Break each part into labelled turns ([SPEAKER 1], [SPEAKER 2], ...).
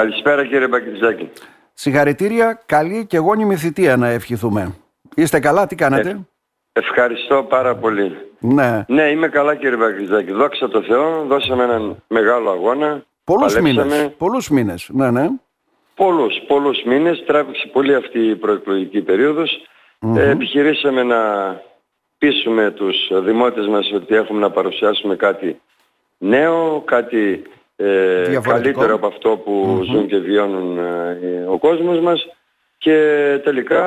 [SPEAKER 1] Καλησπέρα κύριε Μπακητζάκη.
[SPEAKER 2] Συγχαρητήρια, καλή και γόνιμη θητεία να ευχηθούμε. Είστε καλά, τι κάνετε; Ε,
[SPEAKER 1] ευχαριστώ πάρα πολύ.
[SPEAKER 2] Ναι.
[SPEAKER 1] ναι, είμαι καλά κύριε Μπακητζάκη. Δόξα τω Θεώ, δώσαμε έναν μεγάλο αγώνα.
[SPEAKER 2] Πολλούς μήνες, πολλούς μήνες, ναι, ναι.
[SPEAKER 1] Πολλούς, πολλούς μήνες, τράβηξε πολύ αυτή η προεκλογική περίοδος. Ε, επιχειρήσαμε να πείσουμε τους δημότες μας ότι έχουμε να παρουσιάσουμε κάτι νέο, κάτι ε, καλύτερο από αυτό που ζουν και βιώνουν ε, ο κόσμος μας. Και τελικά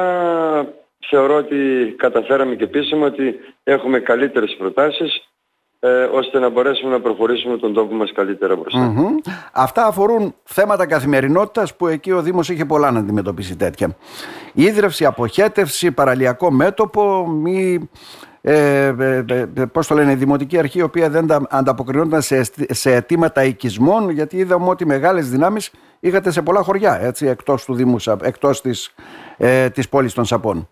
[SPEAKER 1] θεωρώ ότι καταφέραμε και πείσαμε ότι έχουμε καλύτερες προτάσεις ε, ώστε να μπορέσουμε να προχωρήσουμε τον τόπο μας καλύτερα
[SPEAKER 2] Αυτά αφορούν θέματα καθημερινότητας που εκεί ο Δήμος είχε πολλά να αντιμετωπίσει τέτοια. Η ίδρυυση, αποχέτευση, παραλιακό μέτωπο, μη ε, ε, ε, πώς το λένε, η Δημοτική Αρχή η οποία δεν ανταποκρινόταν σε, σε αιτήματα οικισμών γιατί είδαμε ότι μεγάλες δυνάμεις είχατε σε πολλά χωριά έτσι, εκτός, του Δήμου, εκτός της, ε, της πόλης των Σαπών.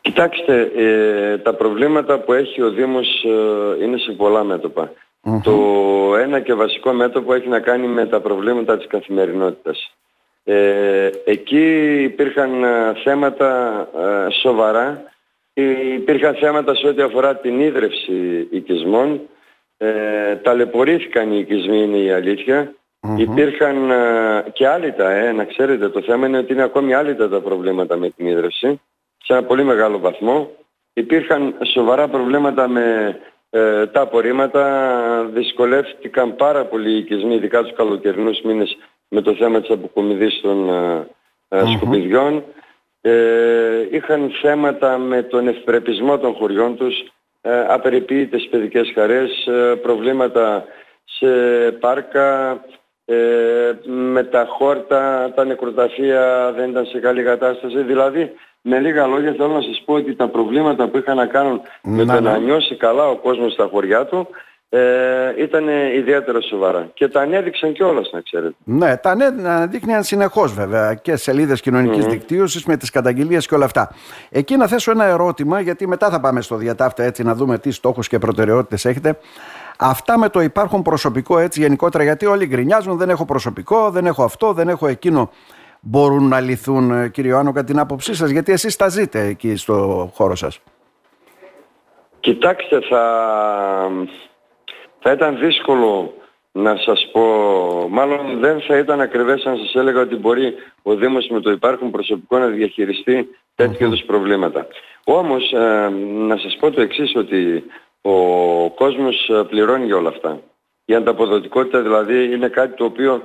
[SPEAKER 1] Κοιτάξτε, ε, τα προβλήματα που έχει ο Δήμος ε, είναι σε πολλά Το ένα και βασικό μέτωπο έχει να κάνει με τα προβλήματα της καθημερινότητας. Ε, εκεί υπήρχαν θέματα σοβαρά Υπήρχαν θέματα σε ό,τι αφορά την ίδρυυση οικισμών. Ε, ταλαιπωρήθηκαν οι οικισμοί είναι η αλήθεια. Υπήρχαν ε, και άλυτα, ε, να ξέρετε. Το θέμα είναι ότι είναι ακόμη άλυτα τα προβλήματα με την ίδρυυση. Σε ένα πολύ μεγάλο βαθμό. Υπήρχαν σοβαρά προβλήματα με ε, τα απορρίμματα. Δυσκολεύτηκαν πάρα πολύ οι οικισμοί, ειδικά τους καλοκαιρινούς μήνες, με το θέμα της αποκομιδής των ε, ε σκουπιδιών ε, είχαν θέματα με τον ευπρεπισμό των χωριών τους, ε, απεριποίητες παιδικές χαρές, ε, προβλήματα σε πάρκα, ε, με τα χόρτα, τα νεκροταφεία δεν ήταν σε καλή κατάσταση. Δηλαδή, με λίγα λόγια θέλω να σας πω ότι τα προβλήματα που είχαν να κάνουν με το να νιώσει καλά ο κόσμος στα χωριά του ε, ήταν ιδιαίτερα σοβαρά. Και τα ανέδειξαν κιόλας, να ξέρετε.
[SPEAKER 2] Ναι, τα ανέδειχναν συνεχώς βέβαια και σελίδες κοινωνικής mm-hmm. δικτύωσης με τις καταγγελίες και όλα αυτά. Εκεί να θέσω ένα ερώτημα, γιατί μετά θα πάμε στο διατάφτα έτσι να δούμε τι στόχους και προτεραιότητες έχετε. Αυτά με το υπάρχον προσωπικό έτσι γενικότερα, γιατί όλοι γκρινιάζουν, δεν έχω προσωπικό, δεν έχω αυτό, δεν έχω εκείνο. Μπορούν να λυθούν, ε, κύριε Ιωάννου, κατά την άποψή σας, γιατί εσείς τα ζείτε εκεί στο χώρο σας;
[SPEAKER 1] Κοιτάξτε, θα, θα ήταν δύσκολο να σας πω, μάλλον δεν θα ήταν ακριβές αν σας έλεγα ότι μπορεί ο Δήμος με το υπάρχον προσωπικό να διαχειριστεί τέτοιου είδους προβλήματα. Όμως ε, να σας πω το εξής ότι ο κόσμος ε, πληρώνει για όλα αυτά. Η ανταποδοτικότητα δηλαδή είναι κάτι το οποίο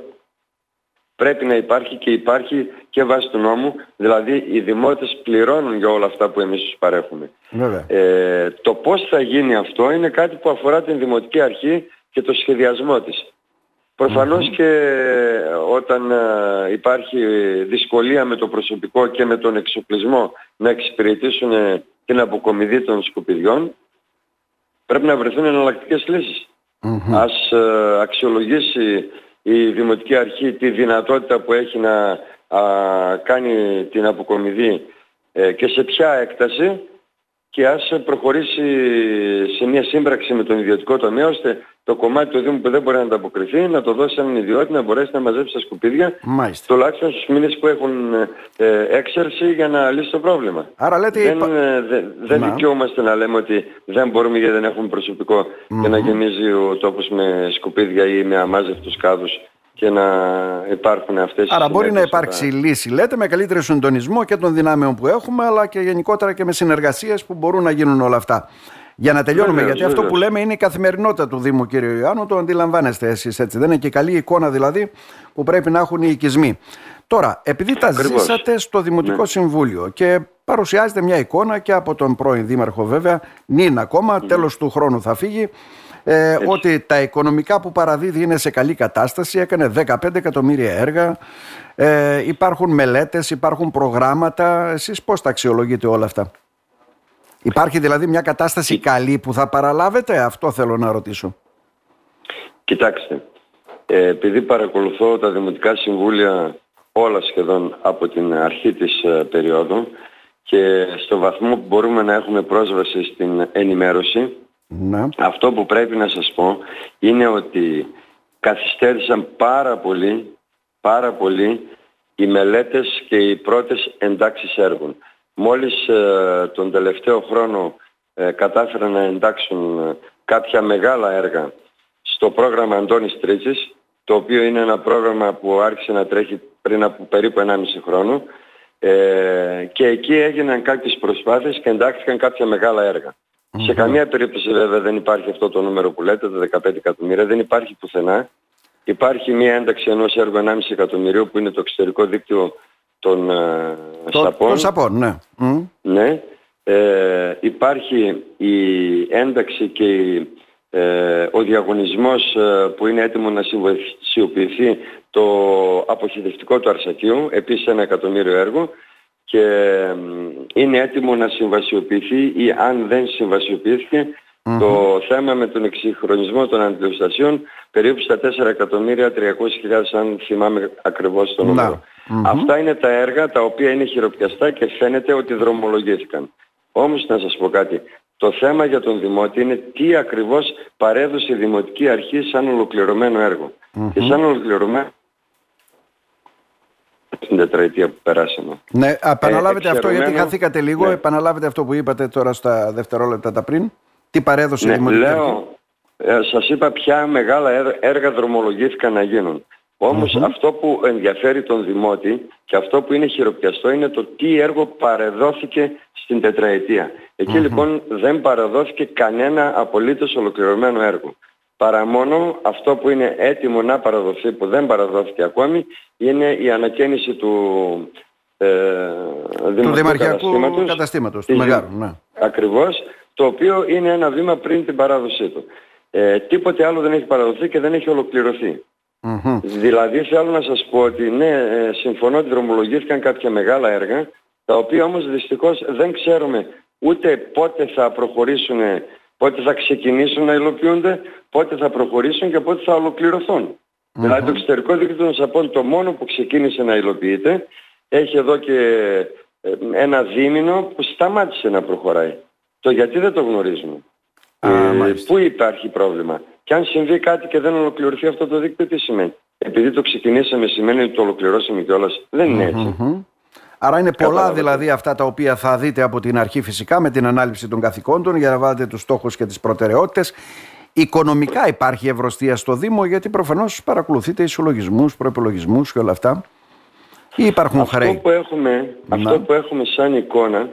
[SPEAKER 1] πρέπει να υπάρχει και υπάρχει και βάσει του νόμου, δηλαδή οι δημότες πληρώνουν για όλα αυτά που εμείς τους παρέχουμε. Ε, το πώς θα γίνει αυτό είναι κάτι που αφορά την Δημοτική Αρχή και το σχεδιασμό της. προφανως και όταν ε, υπάρχει δυσκολία με το προσωπικό και με τον εξοπλισμό να εξυπηρετήσουν την αποκομιδή των σκουπιδιών, πρέπει να βρεθούν εναλλακτικές λύσεις. Ας ε, αξιολογήσει η Δημοτική Αρχή τη δυνατότητα που έχει να κάνει την αποκομιδή ε, και σε ποια έκταση και ας προχωρήσει σε μια σύμπραξη με τον ιδιωτικό τομέα ώστε το κομμάτι του Δήμου που δεν μπορεί να ανταποκριθεί να το δώσει έναν ιδιότητα να μπορέσει να μαζέψει τα σκουπίδια
[SPEAKER 2] Μάλιστα.
[SPEAKER 1] τουλάχιστον στους μήνες που έχουν ε, έξαρση για να λύσει το πρόβλημα.
[SPEAKER 2] Άρα λέτε...
[SPEAKER 1] Δεν, ε, δεν να. δικαιούμαστε να λέμε ότι δεν μπορούμε γιατί δεν έχουμε προσωπικό και να γεμίζει ο τόπος με σκουπίδια ή με αμάζευτους κάδους και να υπάρχουν αυτές
[SPEAKER 2] Άρα μπορεί να υπάρξει λύση, λέτε, με καλύτερο συντονισμό και των δυνάμεων που έχουμε, αλλά και γενικότερα και με συνεργασίες που μπορούν να γίνουν όλα αυτά. Για να τελειώνουμε, γιατί αυτό που λέμε είναι η καθημερινότητα του Δήμου, κύριε Ιωάννου, το αντιλαμβάνεστε εσείς έτσι. Δεν είναι και καλή εικόνα δηλαδή που πρέπει να έχουν οι οικισμοί. Τώρα, επειδή τα ζήσατε στο Δημοτικό ναι. Συμβούλιο και παρουσιάζεται μια εικόνα και από τον πρώην Δήμαρχο βέβαια, νυν ακόμα, mm. τέλος του χρόνου θα φύγει, ε, ότι τα οικονομικά που παραδίδει είναι σε καλή κατάσταση, έκανε 15 εκατομμύρια έργα, ε, υπάρχουν μελέτες, υπάρχουν προγράμματα. Εσείς πώς τα αξιολογείτε όλα αυτά; Υπάρχει δηλαδή μια κατάσταση καλή που θα παραλάβετε, αυτό θέλω να ρωτήσω.
[SPEAKER 1] Κοιτάξτε, ε, επειδή παρακολουθώ τα Δημοτικά Συμβούλια όλα σχεδόν από την αρχή της ε, περίοδου και στο βαθμό που μπορούμε να έχουμε πρόσβαση στην ενημέρωση, ναι. Αυτό που πρέπει να σας πω είναι ότι καθυστέρησαν πάρα πολύ πάρα πολύ οι μελέτες και οι πρώτες εντάξεις έργων. Μόλις ε, τον τελευταίο χρόνο ε, κατάφεραν να εντάξουν ε, κάποια μεγάλα έργα στο πρόγραμμα Αντώνης Τρίτσης, το οποίο είναι ένα πρόγραμμα που άρχισε να τρέχει πριν από περίπου 1,5 χρόνο ε, και εκεί έγιναν κάποιες προσπάθειες και εντάχθηκαν κάποια μεγάλα Σε καμία περίπτωση βέβαια δεν υπάρχει αυτό το νούμερο που λέτε, τα 15 εκατομμύρια, δεν υπάρχει πουθενά. Υπάρχει μια ένταξη ενός έργου 1,5 εκατομμυρίου που είναι το εξωτερικό δίκτυο των ε,
[SPEAKER 2] το,
[SPEAKER 1] ΣΑΠών.
[SPEAKER 2] Των ΣΑΠών, ναι.
[SPEAKER 1] Ναι. Ε, υπάρχει η ένταξη και ε, ο διαγωνισμός ε, που είναι έτοιμο να συμβασιοποιηθεί το αποχαιρετικό του Αρσακίου, επίσης ένα εκατομμύριο έργο και είναι έτοιμο να συμβασιοποιηθεί ή αν δεν συμβασιοποιηθηκε το θέμα με τον εξυγχρονισμό των αντιληστασιών περίπου στα 4 εκατομμύρια 300.000 αν θυμάμαι ακριβώς το νουμερο Αυτά είναι τα έργα τα οποία είναι χειροπιαστά και φαίνεται ότι δρομολογήθηκαν. Όμως να σας πω κάτι. Το θέμα για τον Δημότη είναι τι ακριβώς παρέδωσε η Δημοτική Αρχή σαν ολοκληρωμένο Και σαν ολοκληρωμένο την τετραετία που περάσαμε.
[SPEAKER 2] Ναι, επαναλάβετε αυτό γιατί χαθήκατε λίγο. Ναι. Επαναλάβετε αυτό που είπατε τώρα στα δευτερόλεπτα τα πριν. Τι παρέδωσε
[SPEAKER 1] ναι,
[SPEAKER 2] η Δημοτική
[SPEAKER 1] λέω, ε, σας είπα ποια μεγάλα έργα δρομολογήθηκαν να γίνουν. Όμως αυτό που ενδιαφέρει τον Δημότη και αυτό που είναι χειροπιαστό είναι το τι έργο παρεδόθηκε στην τετραετία. λοιπόν δεν παραδόθηκε κανένα απολύτως ολοκληρωμένο έργο. Παρά μόνο αυτό που είναι έτοιμο να παραδοθεί, που δεν παραδόθηκε ακόμη, είναι η ανακαίνιση του,
[SPEAKER 2] ε, του δημαρχιακού καταστήματος, καταστήματος του Μεγάρου. Ναι.
[SPEAKER 1] Ακριβώς, το οποίο είναι ένα βήμα πριν την παράδοσή του. Ε, τίποτε άλλο δεν έχει παραδοθεί και δεν έχει ολοκληρωθεί. Δηλαδή θέλω να σας πω ότι ναι, ε, συμφωνώ ότι δρομολογήθηκαν κάποια μεγάλα έργα, τα οποία όμως δυστυχώς δεν ξέρουμε ούτε πότε θα προχωρήσουν, πότε θα ξεκινήσουν να υλοποιούνται, πότε θα προχωρήσουν και πότε θα ολοκληρωθούν. Δηλαδή το εξωτερικό δίκτυο των ΣΑΠΟΝ το μόνο που ξεκίνησε να υλοποιείται έχει εδώ και ε, ένα δίμηνο που σταμάτησε να προχωράει. Το γιατί δεν το γνωρίζουμε. ε, πού υπάρχει πρόβλημα. Και αν συμβεί κάτι και δεν ολοκληρωθεί αυτό το δίκτυο, τι σημαίνει. Επειδή το ξεκινήσαμε σημαίνει ότι το ολοκληρώσαμε κιόλας. Δεν είναι έτσι.
[SPEAKER 2] Άρα είναι πολλά δηλαδή αυτά τα οποία θα δείτε από την αρχή φυσικά με την ανάληψη των καθηκόντων για να βάλετε τους στόχους και τις προτεραιότητες. Οικονομικά υπάρχει ευρωστία στο Δήμο γιατί προφανώς παρακολουθείτε ισολογισμούς, προεπολογισμούς και όλα αυτά. Ή υπάρχουν
[SPEAKER 1] αυτό
[SPEAKER 2] χρέη.
[SPEAKER 1] Που έχουμε, Αυτό που έχουμε σαν εικόνα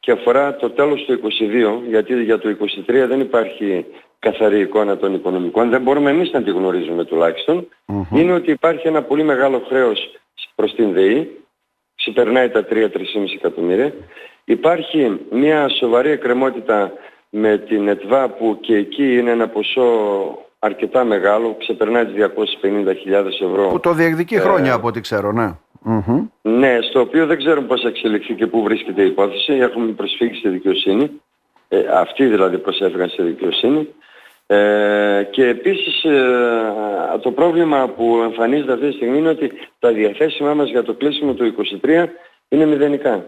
[SPEAKER 1] και αφορά το τέλος του 22 γιατί για το 23 δεν υπάρχει καθαρή εικόνα των οικονομικών, δεν μπορούμε εμείς να τη γνωρίζουμε είναι ότι υπάρχει ένα πολύ μεγάλο χρέος προς την ΔΕΗ, ξεπερνάει τα 3-3,5 εκατομμύρια. Υπάρχει μια σοβαρή εκκρεμότητα με την ΕΤΒΑ που και εκεί είναι ένα ποσό αρκετά μεγάλο, ξεπερνάει τις 250.000 ευρώ.
[SPEAKER 2] Που το διεκδικεί χρόνια ε, από ό,τι ξέρω, ναι.
[SPEAKER 1] Ναι, στο οποίο δεν ξέρουμε πώς θα εξελιχθεί και πού βρίσκεται η υπόθεση. Έχουμε προσφύγει στη δικαιοσύνη. Ε, αυτοί δηλαδή προσέφηκαν στη δικαιοσύνη. Ε, και επίσης ε, το πρόβλημα που εμφανίζεται αυτή τη στιγμή είναι ότι τα διαθέσιμά μας για το κλείσιμο του 23 είναι μηδενικά.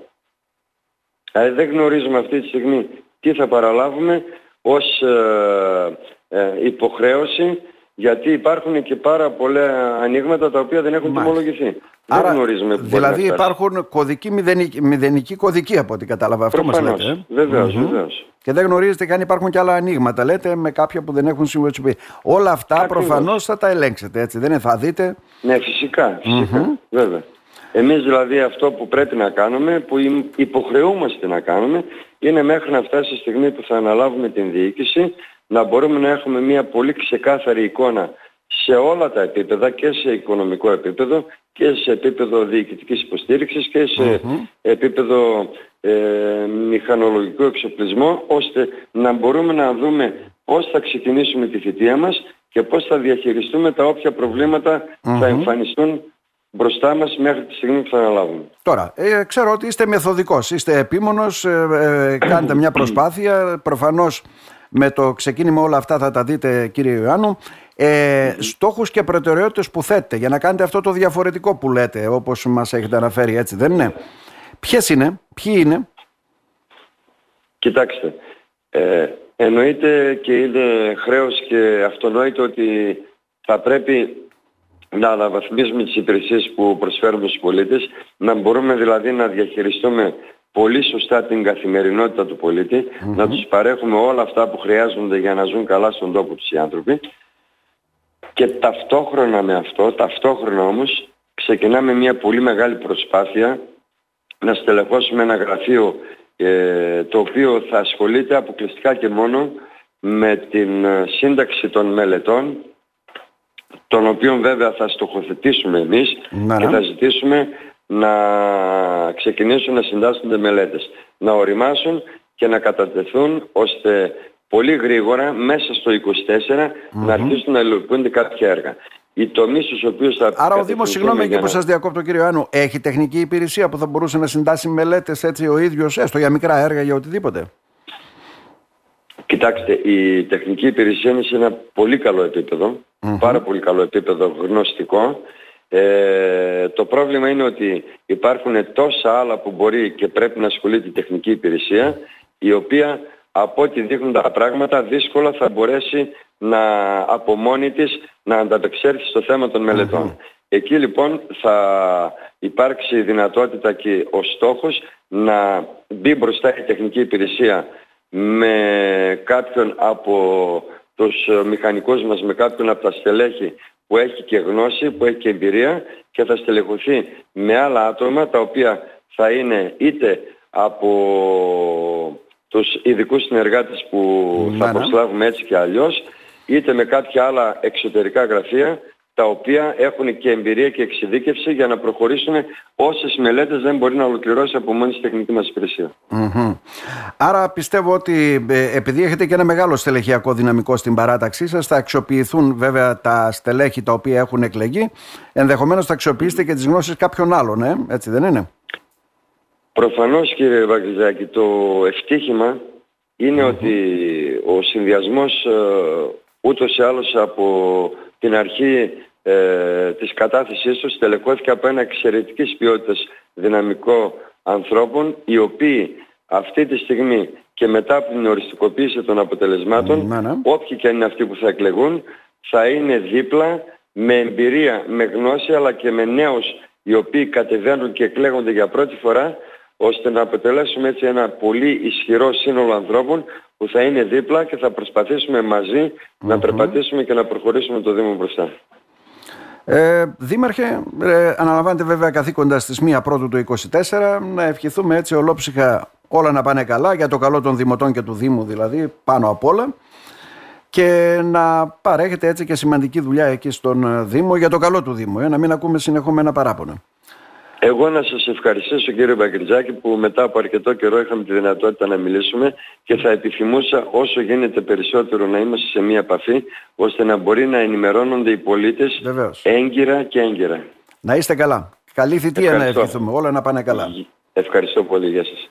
[SPEAKER 1] Δηλαδή δεν γνωρίζουμε αυτή τη στιγμή τι θα παραλάβουμε ως ε, ε υποχρέωση γιατί υπάρχουν και πάρα πολλά ανοίγματα τα οποία δεν έχουν τιμολογηθεί.
[SPEAKER 2] Άρα, δεν γνωρίζουμε δηλαδή υπάρχουν κωδικοί, μηδενικοί, μηδενικοί κωδικοί από ό,τι κατάλαβα. Αυτό μας λέτε. Ε;
[SPEAKER 1] Βεβαίως, mm-hmm. βεβαίως.
[SPEAKER 2] Και δεν γνωρίζετε καν υπάρχουν και άλλα ανοίγματα. Λέτε με κάποια που δεν έχουν συμβολισθεί. Όλα αυτά προφανώς θα τα ελέγξετε έτσι. Δεν είναι, θα δείτε.
[SPEAKER 1] Ναι, φυσικά. φυσικά mm-hmm. Βέβαια. Εμείς δηλαδή αυτό που πρέπει να κάνουμε, που υποχρεούμαστε να κάνουμε, είναι μέχρι να φτάσει η στιγμή που θα αναλάβουμε την διοίκηση, να μπορούμε να έχουμε μια πολύ ξεκάθαρη εικόνα σε όλα τα επίπεδα και σε οικονομικό επίπεδο και σε επίπεδο διοικητικής υποστήριξης και σε επίπεδο ε, μηχανολογικού εξοπλισμό ώστε να μπορούμε να δούμε πώς θα ξεκινήσουμε τη θητεία μας και πώς θα διαχειριστούμε τα όποια θα εμφανιστούν μπροστά μας μέχρι τη στιγμή που θα αναλάβουμε.
[SPEAKER 2] Τώρα, ε, ξέρω ότι είστε μεθοδικός, είστε επίμονος, ε, ε κάνετε μια προσπάθεια, προφανώς με το ξεκίνημα όλα αυτά θα τα δείτε κύριε Ιωάννου. Ε, στόχους και προτεραιότητες που θέτετε για να κάνετε αυτό το διαφορετικό που λέτε όπως μας έχετε αναφέρει έτσι δεν είναι; Ποιες είναι, ποιοι είναι;
[SPEAKER 1] Κοιτάξτε, ε, εννοείται και είναι χρέος και αυτονόητο ότι θα πρέπει να αναβαθμίσουμε τις υπηρεσίες που προσφέρουμε στους πολίτες, να μπορούμε δηλαδή να διαχειριστούμε πολύ σωστά την καθημερινότητα του πολίτη, να τους παρέχουμε όλα αυτά που χρειάζονται για να ζουν καλά στον τόπο τους οι άνθρωποι και ταυτόχρονα με αυτό, ταυτόχρονα όμως ξεκινάμε μια πολύ μεγάλη προσπάθεια να στελεχώσουμε ένα γραφείο ε, το οποίο θα ασχολείται αποκλειστικά και μόνο με την ε, σύνταξη των μελετών των οποίων βέβαια θα στοχοθετήσουμε εμείς ναι, και ναι. θα ζητήσουμε να ξεκινήσουν να συντάσσονται μελέτες, να οριμάσουν και να κατατεθούν ώστε πολύ γρήγορα μέσα στο 24 να αρχίσουν να υλοποιούνται κάποια έργα. Οι τομείς στους οποίους θα.
[SPEAKER 2] Άρα, ο Δήμος, συγγνώμη και που σας διακόπτω, κύριε Άννου, έχει τεχνική υπηρεσία που θα μπορούσε να συντάσει μελέτες έτσι ο ίδιος, έστω για μικρά έργα, για οτιδήποτε;
[SPEAKER 1] Κοιτάξτε, η τεχνική υπηρεσία είναι σε ένα πολύ καλό πάρα πολύ καλό επίπεδο γνωστικό. Ε, το πρόβλημα είναι ότι υπάρχουν τόσα άλλα που μπορεί και πρέπει να ασχολείται η τεχνική υπηρεσία, η οποία από ό,τι δείχνουν τα πράγματα δύσκολα θα μπορέσει να από μόνη της να ανταπεξέλθει στο θέμα των μελετων Εκεί λοιπόν θα υπάρξει δυνατότητα και ο στόχος να μπει μπροστά η τεχνική υπηρεσία με κάποιον από τους μηχανικούς μας, με κάποιον από τα στελέχη που έχει και γνώση, που έχει και εμπειρία και θα στελεχωθεί με άλλα άτομα τα οποία θα είναι είτε από τους ειδικούς συνεργάτες που θα προσλάβουμε έτσι και αλλιώς είτε με κάποια άλλα εξωτερικά γραφεία τα οποία έχουν και εμπειρία και εξειδίκευση για να προχωρήσουν όσες μελέτες δεν μπορεί να ολοκληρώσει από μόνη τεχνική μας υπηρεσία.
[SPEAKER 2] Άρα πιστεύω ότι ε, επειδή έχετε και ένα μεγάλο στελεχειακό δυναμικό στην παράταξή σας θα αξιοποιηθούν βέβαια τα στελέχη τα οποία έχουν εκλεγεί ενδεχομένως θα αξιοποιήσετε και τις γνώσεις κάποιων άλλων, ε; έτσι δεν είναι;
[SPEAKER 1] Προφανώς κύριε Βαγγιζάκη το ευτύχημα ότι ο συνδυασμός ε, ούτως ή άλλως από την αρχή ε, της κατάθεσής τους στελεχώθηκε από ένα εξαιρετικής ποιότητας δυναμικό ανθρώπων οι οποίοι αυτή τη στιγμή και μετά από την οριστικοποίηση των αποτελεσμάτων mm, όποιοι και είναι αυτοί που θα εκλεγούν θα είναι δίπλα με εμπειρία, με γνώση αλλά και με νέους οι οποίοι κατεβαίνουν και εκλέγονται για πρώτη φορά ώστε να αποτελέσουμε έτσι ένα πολύ ισχυρό σύνολο ανθρώπων που θα είναι δίπλα και θα προσπαθήσουμε να περπατήσουμε και να προχωρήσουμε το Δήμο μπροστά.
[SPEAKER 2] Ε, Δήμαρχε, ε, αναλαμβάνετε βέβαια καθήκοντα στις 1 πρώτου του 24 να ευχηθούμε έτσι ολόψυχα όλα να πάνε καλά για το καλό των δημοτών και του Δήμου δηλαδή πάνω απ' όλα και να παρέχετε έτσι και σημαντική δουλειά εκεί στον Δήμο για το καλό του Δήμου, ε, να μην ακούμε συνεχόμενα παράπονα.
[SPEAKER 1] Εγώ να σας ευχαριστήσω κύριε Μπαγκριτζάκη που μετά από αρκετό καιρό είχαμε τη δυνατότητα να μιλήσουμε και θα επιθυμούσα όσο γίνεται περισσότερο να είμαστε σε μία επαφή ώστε να μπορεί να ενημερώνονται οι πολίτες έγκυρα και έγκυρα.
[SPEAKER 2] Να είστε καλά. Καλή θητεία να ευχηθούμε. Όλα να πάνε καλά.
[SPEAKER 1] Ευχαριστώ πολύ. Γεια σας.